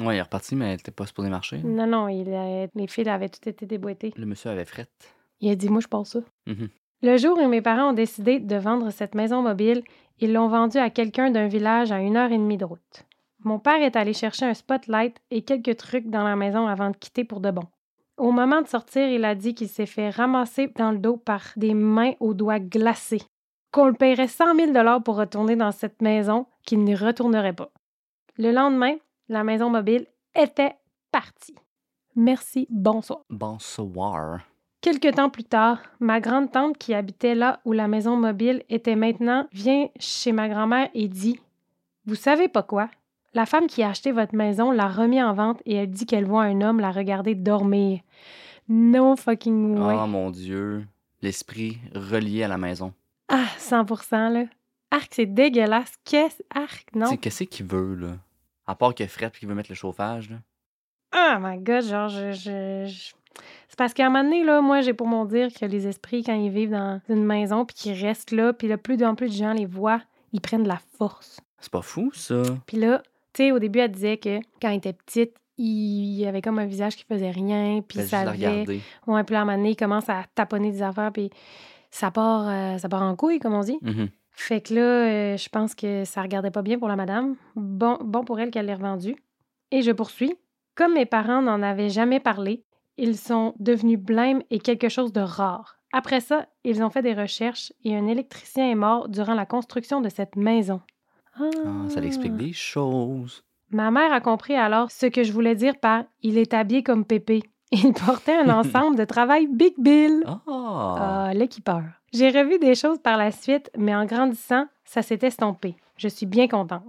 Ouais, il est reparti, mais elle était pas supposée marcher. Non, non, il a- les fils avaient tout été déboîtés. Le monsieur avait frette. Il a dit, moi, je pense ça. Mhm. Le jour où mes parents ont décidé de vendre cette maison mobile, ils l'ont vendue à quelqu'un d'un village à une heure et demie de route. Mon père est allé chercher un spotlight et quelques trucs dans la maison avant de quitter pour de bon. Au moment de sortir, il a dit qu'il s'est fait ramasser dans le dos par des mains aux doigts glacés, qu'on le paierait 100 000 pour retourner dans cette maison, qu'il n'y retournerait pas. Le lendemain, la maison mobile était partie. Merci, bonsoir. Bonsoir. Quelque temps plus tard, ma grande-tante qui habitait là où la maison mobile était maintenant vient chez ma grand-mère et dit Vous savez pas quoi? La femme qui a acheté votre maison l'a remis en vente et elle dit qu'elle voit un homme la regarder dormir. No fucking way. Oh mon Dieu. L'esprit relié à la maison. Ah, 100% là. Arc, c'est dégueulasse. Qu'est-ce. Arc, non? sais, qu'est-ce qu'il veut, là? À part qu'il Fred et qu'il veut mettre le chauffage, là. Oh my god, genre, je. je- je- C'est parce qu'à un moment donné, là, moi, j'ai pour mon dire que les esprits, quand ils vivent dans une maison puis qu'ils restent là, puis là, plus en plus de gens les voient, ils prennent de la force. C'est pas fou, ça. Puis là, tu sais, au début, elle disait que quand elle était petite, il avait comme un visage qui faisait rien, puis juste ça avait... Ouais, puis là, à un moment donné, il commence à taponner des affaires, puis ça part, euh, ça part en couille, comme on dit. Mhm. Fait que là, euh, je pense que ça regardait pas bien pour la madame. Bon, bon pour elle qu'elle l'ait revendu. Et je poursuis. Comme mes parents n'en avaient jamais parlé, ils sont devenus blêmes et quelque chose de rare. Après ça, ils ont fait des recherches et un électricien est mort durant la construction de cette maison. Ah, ça l'explique des choses. Ma mère a compris alors ce que je voulais dire par il est habillé comme Pépé. Il portait un ensemble de travail Big Bill. Ah! Ah, l'équipeur. J'ai revu des choses par la suite, mais en grandissant, ça s'est estompé. Je suis bien contente.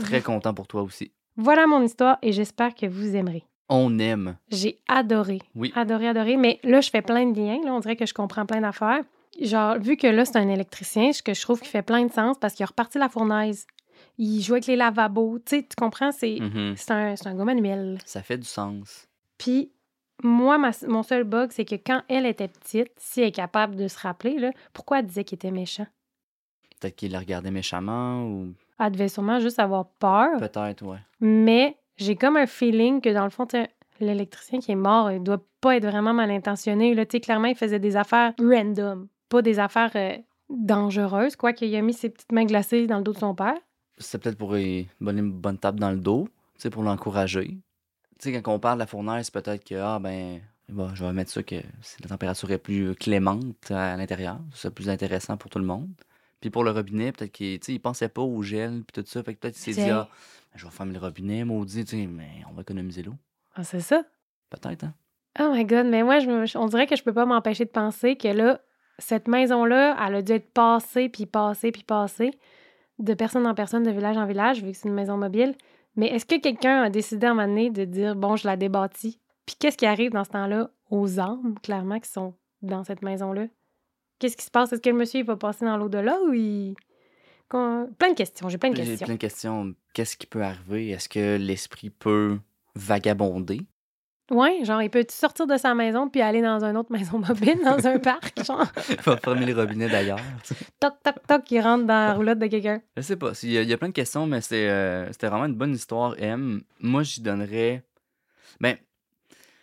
Très content pour toi aussi. Voilà mon histoire et j'espère que vous aimerez. On aime. J'ai adoré. Oui. Adoré, adoré. Mais là, je fais plein de liens. Là, on dirait que je comprends plein d'affaires. Genre, vu que là, c'est un électricien, ce que je trouve qui fait plein de sens parce qu'il a reparti la fournaise. Il joue avec les lavabos. Tu sais, tu comprends? C'est Mhm. c'est un, un gars manuel. Ça fait du sens. Puis, moi, ma- mon seul bug, c'est que quand elle était petite, si elle est capable de se rappeler, là, pourquoi elle disait qu'il était méchant? Peut-être qu'il la regardait méchamment ou Elle devait sûrement juste avoir peur. peut-être, ouais. Mais j'ai comme un feeling que dans le fond, l'électricien qui est mort, il doit pas être vraiment mal intentionné. Là, Tu clairement, il faisait des affaires random, pas des affaires euh, dangereuses. Quoi qu'il a mis ses petites mains glacées dans le dos de son père. C'est peut-être pour lui donner une bonne tape dans le dos, tu pour l'encourager. Tu sais, quand on parle de la fournaise, peut-être que, ah, ben, bon, je vais mettre ça que si la température est plus clémente à l'intérieur, c'est plus intéressant pour tout le monde. Puis pour le robinet, peut-être qu'il il pensait pas au gel, puis tout ça. Fait que peut-être qu'il s'est dit, ah, je vais fermer le robinet, maudit, tu sais, mais on va économiser l'eau. Ah, c'est ça? Peut-être, hein? Oh my god, mais moi, je me- on dirait que je peux pas m'empêcher de penser que là, cette maison-là, elle a dû être passée, puis passée, puis passée, de personne en personne, de village en village, vu que c'est une maison mobile. Mais est-ce que quelqu'un a décidé à un moment donné de dire, bon, je la débâtis? Puis qu'est-ce qui arrive dans ce temps-là aux âmes, clairement, qui sont dans cette maison-là? Qu'est-ce qui se passe? Est-ce que le monsieur, il va passer dans l'au-delà ou il... Qu'on- Plein de questions, j'ai plein de J'ai questions. plein de questions. Qu'est-ce qui peut arriver? Est-ce que l'esprit peut vagabonder? Ouais, genre, il peut sortir de sa maison puis aller dans une autre maison mobile, dans un parc, genre, Il va fermer le robinet d'ailleurs. toc, toc, toc, il rentre dans la roulotte de quelqu'un. Je sais pas. Il y, a, il y a plein de questions, mais c'est, euh, c'était vraiment une bonne histoire, M. Moi, j'y donnerais. Ben,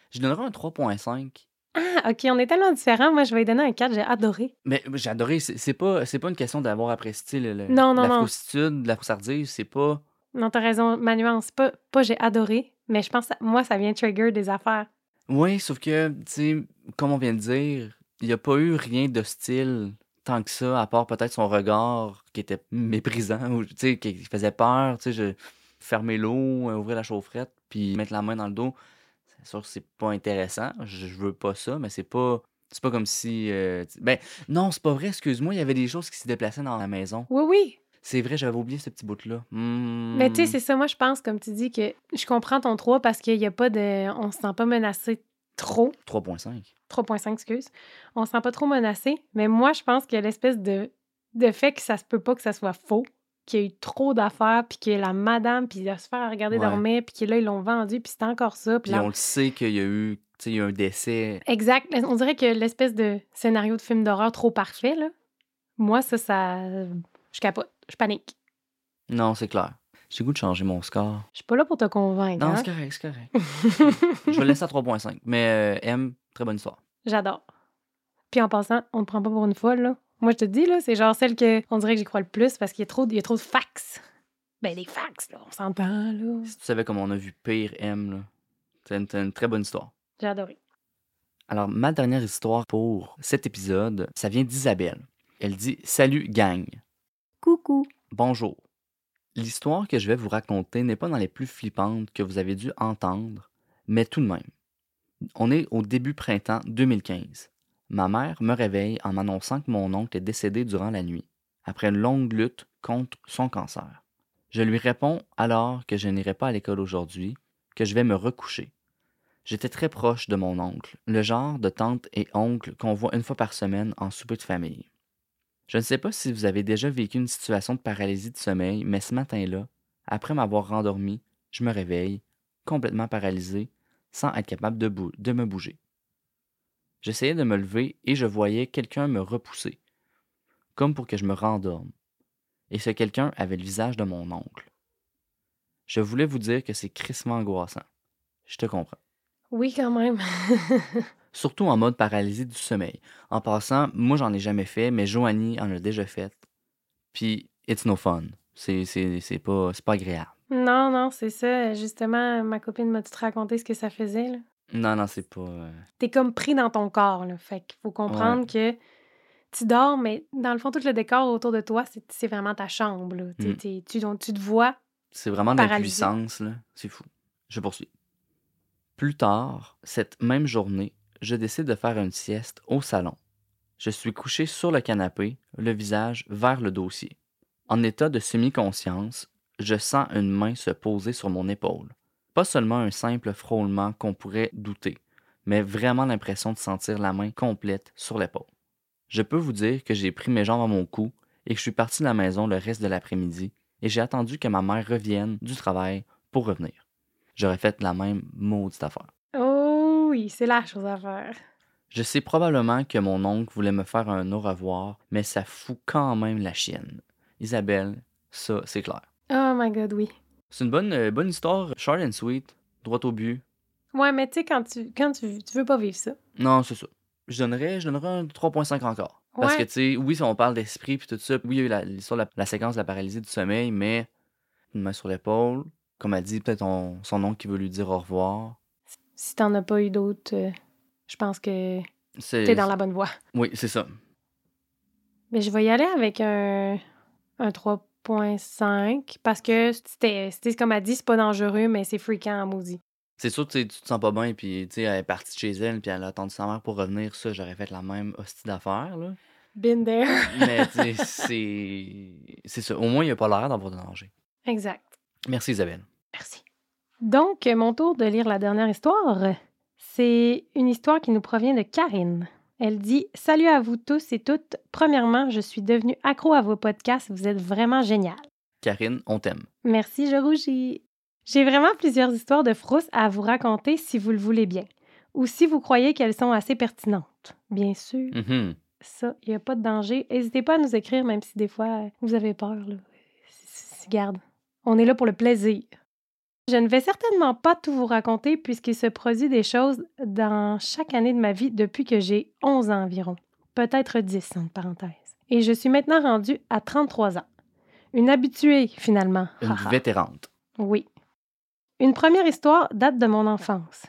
j'y donnerais un 3.5. Ah, OK, on est tellement différents. Moi, je vais lui donner un 4, j'ai adoré. Mais j'ai adoré. C'est, pas, c'est pas une question d'avoir apprécié le, le- Non, non, la non. froussitude, la froussardise. C'est pas. Non, t'as raison, ma nuance. Pas, pas j'ai adoré, mais je pense, que moi, ça vient trigger des affaires. Oui, sauf que, tu sais, comme on vient de dire, il n'y a pas eu rien d'hostile tant que ça, à part peut-être son regard qui était méprisant, ou, tu sais, qui faisait peur, tu sais, je fermer l'eau, ouvrir la chaufferette, puis mettre la main dans le dos. Sûr que c'est pas intéressant, je, je veux pas ça, mais c'est pas... C'est pas comme si... euh, ben, non, c'est pas vrai, excuse-moi, il y avait des choses qui se déplaçaient dans la maison. Oui, oui. C'est vrai, j'avais oublié ce petit bout-là. Hmm. Mais tu sais, c'est ça, moi, je pense, comme tu dis, que je comprends ton 3 parce qu'il n'y a pas de. On se sent pas menacé trop. 3.5. 3.5, excuse. On se sent pas trop menacé. Mais moi, je pense qu'il y a l'espèce de, de fait que ça se peut pas que ça soit faux, qu'il y a eu trop d'affaires, puis que la madame, puis de se faire regarder Ouais. dormir, puis que là, ils l'ont vendu, puis c'est encore ça. Puis là, on le sait qu'il y a eu, tu sais, il y a eu un décès. Exact. On dirait que l'espèce de scénario de film d'horreur trop parfait, là, moi, ça, ça. Je capote. Je panique. Non, c'est clair. J'ai goût de changer mon score. Je suis pas là pour te convaincre. Non, hein? c'est correct, c'est correct. Je vais le laisser à 3.5. Mais euh, M, très bonne histoire. J'adore. Puis en passant, on ne prend pas pour une folle, là. Moi, je te dis, là, c'est genre celle que on dirait que j'y crois le plus parce qu'il y a trop, il y a trop de fax. Ben, des fax, là, on s'entend, là. Si tu savais comment on a vu pire M, là, c'est une, c'est une très bonne histoire. J'ai adoré. Alors, ma dernière histoire pour cet épisode, ça vient d'Isabelle. Elle dit Salut, gang. Coucou. Bonjour. L'histoire que je vais vous raconter n'est pas dans les plus flippantes que vous avez dû entendre, mais tout de même. On est au début printemps 2015. Ma mère me réveille en m'annonçant que mon oncle est décédé durant la nuit, après une longue lutte contre son cancer. Je lui réponds alors que je n'irai pas à l'école aujourd'hui, que je vais me recoucher. J'étais très proche de mon oncle, le genre de tante et oncle qu'on voit une fois par semaine en souper de famille. Je ne sais pas si vous avez déjà vécu une situation de paralysie de sommeil, mais ce matin-là, après m'avoir rendormi, je me réveille, complètement paralysé, sans être capable de, de me bouger. J'essayais de me lever et je voyais quelqu'un me repousser, comme pour que je me rendorme. Et ce quelqu'un avait le visage de mon oncle. Je voulais vous dire que c'est crissement angoissant. Je te comprends. Oui, quand même. Surtout en mode paralysie du sommeil. En passant, moi j'en ai jamais fait, mais Joanie en a déjà fait. Puis, it's no fun. C'est, c'est, c'est pas, c'est pas agréable. non, non, c'est ça. Justement, ma copine m'a tout raconté ce que ça faisait. Là. Non, non, c'est pas. euh, T'es comme pris dans ton corps. Là. Fait qu'il faut comprendre que tu dors, mais dans le fond, tout le décor autour de toi, c'est, vraiment ta chambre. Là. Mm. tu, tu te vois. C'est vraiment de la puissance, là. C'est fou. Je poursuis. Plus tard, cette même journée, je décide de faire une sieste au salon. Je suis couché sur le canapé, le visage vers le dossier. En état de semi-conscience, je sens une main se poser sur mon épaule. Pas seulement un simple frôlement qu'on pourrait douter, mais vraiment l'impression de sentir la main complète sur l'épaule. Je peux vous dire que j'ai pris mes jambes à mon cou et que je suis parti de la maison le reste de l'après-midi et j'ai attendu que ma mère revienne du travail pour revenir. J'aurais fait la même maudite affaire. Oh oui, c'est la chose à faire. Je sais probablement que mon oncle voulait me faire un au revoir, mais ça fout quand même la chienne. Isabelle, ça, c'est clair. Oh my god, oui. C'est une bonne, euh, bonne histoire, short and sweet, droit au but. Ouais, mais tu sais, quand, tu, quand tu, tu veux pas vivre ça. Non, c'est ça. Je donnerais, je donnerais un 3.5 encore. Parce Ouais. que, tu sais, oui, si on parle d'esprit puis tout ça, oui, il y a eu la- l'histoire de la, la séquence de la paralysie du sommeil, mais une main sur l'épaule, comme elle dit, peut-être on- son oncle qui veut lui dire au revoir. Si t'en as pas eu d'autres, euh, je pense que C'est... t'es dans la bonne voie. Oui, c'est ça. Mais je vais y aller avec un, un 3.5 parce que c'était, comme elle dit, c'est pas dangereux, mais c'est fréquent en maudit. C'est sûr, tu te sens pas bien, puis elle est partie de chez elle, puis elle a attendu sa mère pour revenir. Ça, j'aurais fait la même hostie d'affaires, là. Been there. Mais. C'est ça. Au moins, il n'y a pas l'air d'avoir de danger. exact. Merci, Isabelle. Merci. Donc, mon tour de lire la dernière histoire. C'est une histoire qui nous provient de Karine. Elle dit Salut à vous tous et toutes. Premièrement, je suis devenue accro à vos podcasts. Vous êtes vraiment génial. Karine, on t'aime. Merci, je rougis. J'ai vraiment plusieurs histoires de frousse à vous raconter si vous le voulez bien, ou si vous croyez qu'elles sont assez pertinentes. Bien sûr, Mhm. ça, il n'y a pas de danger. N'hésitez pas à nous écrire, même si des fois euh, vous avez peur. Là. Garde, on est là pour le plaisir. Je ne vais certainement pas tout vous raconter puisqu'il se produit des choses dans chaque année de ma vie depuis que j'ai 11 ans environ. Peut-être 10, entre parenthèses. Et je suis maintenant rendue à 33 ans. Une habituée, finalement. Une vétérante. Oui. Une première histoire date de mon enfance.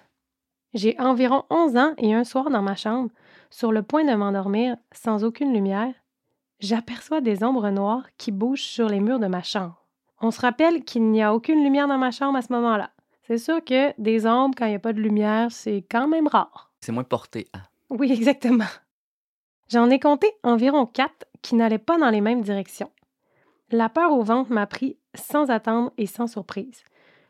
J'ai environ 11 ans et un soir dans ma chambre, sur le point de m'endormir, sans aucune lumière, j'aperçois des ombres noires qui bougent sur les murs de ma chambre. On se rappelle qu'il n'y a aucune lumière dans ma chambre à ce moment-là. C'est sûr que des ombres, quand il n'y a pas de lumière, c'est quand même rare. C'est moins porté. Oui, exactement. J'en ai compté environ quatre qui n'allaient pas dans les mêmes directions. La peur au ventre m'a pris sans attendre et sans surprise.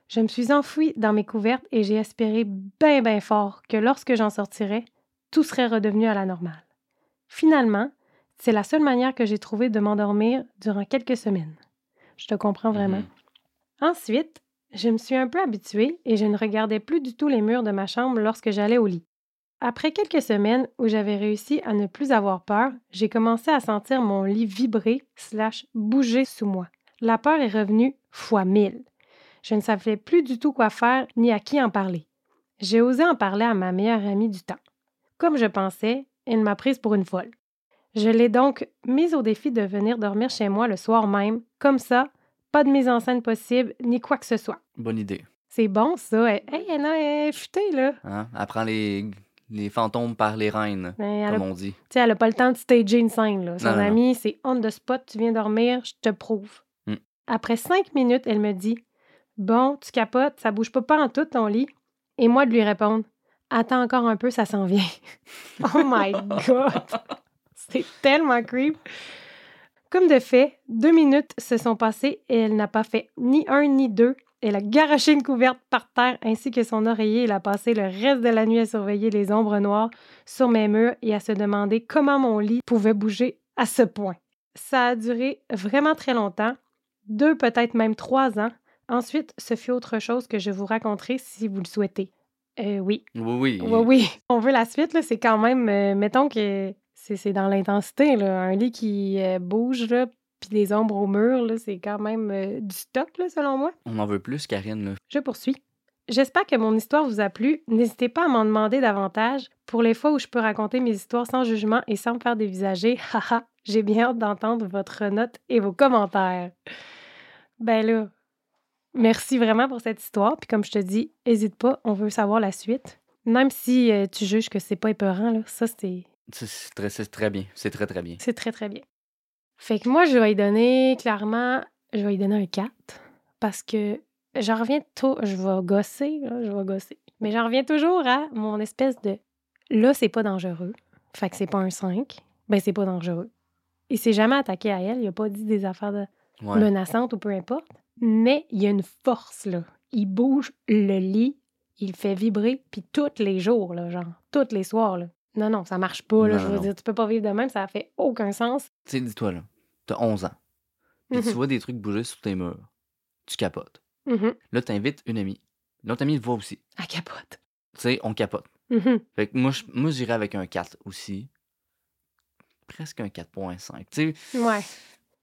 Je me suis enfouie dans mes couvertes et j'ai espéré bien, bien fort que lorsque j'en sortirais, tout serait redevenu à la normale. Finalement, c'est la seule manière que j'ai trouvé de m'endormir durant quelques semaines. Je te comprends vraiment. Mhm. Ensuite, je me suis un peu habituée et je ne regardais plus du tout les murs de ma chambre lorsque j'allais au lit. Après quelques semaines où j'avais réussi à ne plus avoir peur, j'ai commencé à sentir mon lit vibrer slash bouger sous moi. La peur est revenue fois mille. Je ne savais plus du tout quoi faire ni à qui en parler. J'ai osé en parler à ma meilleure amie du temps. Comme je pensais, elle m'a prise pour une folle. Je l'ai donc mise au défi de venir dormir chez moi le soir même, comme ça, pas de mise en scène possible, ni quoi que ce soit. Bonne idée. C'est bon, ça. Hey, elle est futée, là. Hein? Elle prend les, Les fantômes par les reines, a, comme on dit. tu sais, elle a pas le temps de stager une scène. Là. Son non. amie, c'est on the spot, tu viens dormir, je te prouve. Mm. Après cinq minutes, elle me dit Bon, tu capotes, ça bouge pas, pas en tout ton lit. Et moi de lui répondre Attends encore un peu, ça s'en vient. oh my God! C'est tellement creep. Comme de fait, deux minutes se sont passées et elle n'a pas fait ni un ni deux. Elle a garoché une couverte par terre ainsi que son oreiller. Elle a passé le reste de la nuit à surveiller les ombres noires sur mes murs et à se demander comment mon lit pouvait bouger à ce point. Ça a duré vraiment très longtemps, deux, peut-être même trois ans. Ensuite, ce fut autre chose que je vous raconterai si vous le souhaitez. Euh, oui, Oui, oui. oui, oui. On veut la suite, là, c'est quand même, euh, mettons que c'est c'est dans l'intensité, là. Un lit qui euh, bouge, là, puis des ombres au mur, là, c'est quand même euh, du stock, là, selon moi. On en veut plus, Karine. Là. Je poursuis. J'espère que mon histoire vous a plu. N'hésitez pas à m'en demander davantage pour les fois où je peux raconter mes histoires sans jugement et sans me faire dévisager. Haha, j'ai bien hâte d'entendre votre note et vos commentaires. Ben là, merci vraiment pour cette histoire. Puis comme je te dis, hésite pas, on veut savoir la suite. Même si euh, tu juges que c'est pas épeurant, là, ça c'est C'est très, bien. C'est très, très bien. c'est très très bien. Fait que moi, je vais y donner clairement, je vais y donner un 4 parce que j'en reviens tout, je vais gosser, là, je vais gosser. Mais j'en reviens toujours à mon espèce de là, c'est pas dangereux. Fait que c'est pas un 5, ben c'est pas dangereux. Il s'est jamais attaqué à elle, il a pas dit des affaires de Ouais. menaçantes ou peu importe, mais il y a une force là. Il bouge le lit, il fait vibrer puis tous les jours là, genre tous les soirs là. Non non, ça marche pas là, Non, je veux non. dire, tu peux pas vivre de même, ça fait aucun sens. Tu sais, dis-toi, là, t'as 11 ans. Puis tu Mhm. vois des trucs bouger sur tes murs. Tu capotes. Mhm. Là, t'invites une amie. L'autre amie le voit aussi. Elle capote. Tu sais, on capote. Mhm. Fait que moi, je- moi j'irais avec un 4 aussi. Presque un 4.5. Tu sais, Ouais.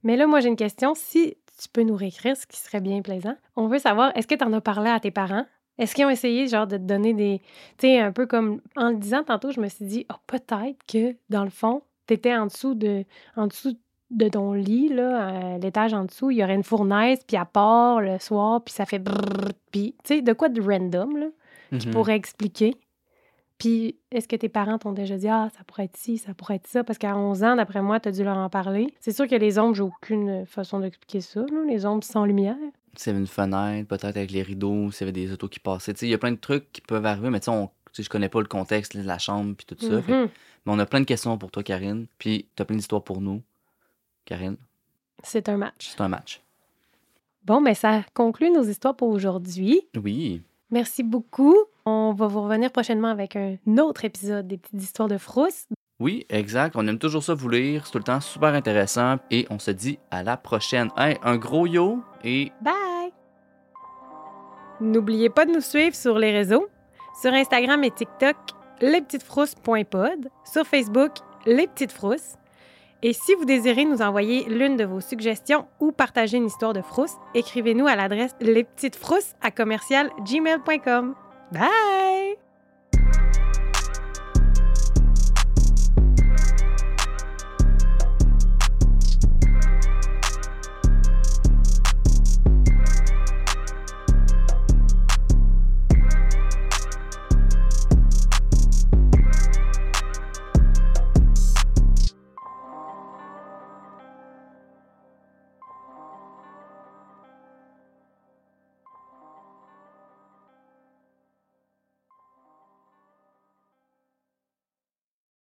Mais là, moi, j'ai une question. Si tu peux nous réécrire, ce qui serait bien plaisant, on veut savoir, est-ce que tu en as parlé à tes parents? Est-ce qu'ils ont essayé, genre, de te donner des. Tu sais, un peu comme. En le disant tantôt, je me suis dit, oh, peut-être que, dans le fond, tu étais en dessous de. En dessous de ton lit, là, à l'étage en dessous, il y aurait une fournaise, puis à part le soir, puis ça fait brrr, puis, tu sais, de quoi de random, là, qui mhm. pourrait expliquer. Puis, est-ce que tes parents t'ont déjà dit, ah, ça pourrait être ci, ça pourrait être ça? Parce qu'à 11 ans, d'après moi, tu as dû leur en parler. C'est sûr que les ombres, j'ai aucune façon d'expliquer ça, là, les ombres sans lumière. S'il y avait une fenêtre, peut-être avec les rideaux, s'il y avait des autos qui passaient. Tu il y a plein de trucs qui peuvent arriver, mais tu sais, tu je connais pas le contexte de la chambre puis tout ça. Mhm. mais on a plein de questions pour toi, Karine. Puis t'as plein d'histoires pour nous. Karine, C'est un match. c'est un match. Bon, mais ça conclut nos histoires pour aujourd'hui. Oui. Merci beaucoup. On va vous revenir prochainement avec un autre épisode des petites histoires de frousse. Oui, exact. On aime toujours ça vous lire. C'est tout le temps super intéressant. Et on se dit à la prochaine. Hey, un gros yo et Bye! N'oubliez pas de nous suivre sur les réseaux. Sur Instagram et TikTok, lespetitesfrousses.pod. Sur Facebook, Les Petites Frousses. Et si vous désirez nous envoyer l'une de vos suggestions ou partager une histoire de frousse, écrivez-nous à l'adresse lespetitesfrousses à commercial gmail.com. Bye!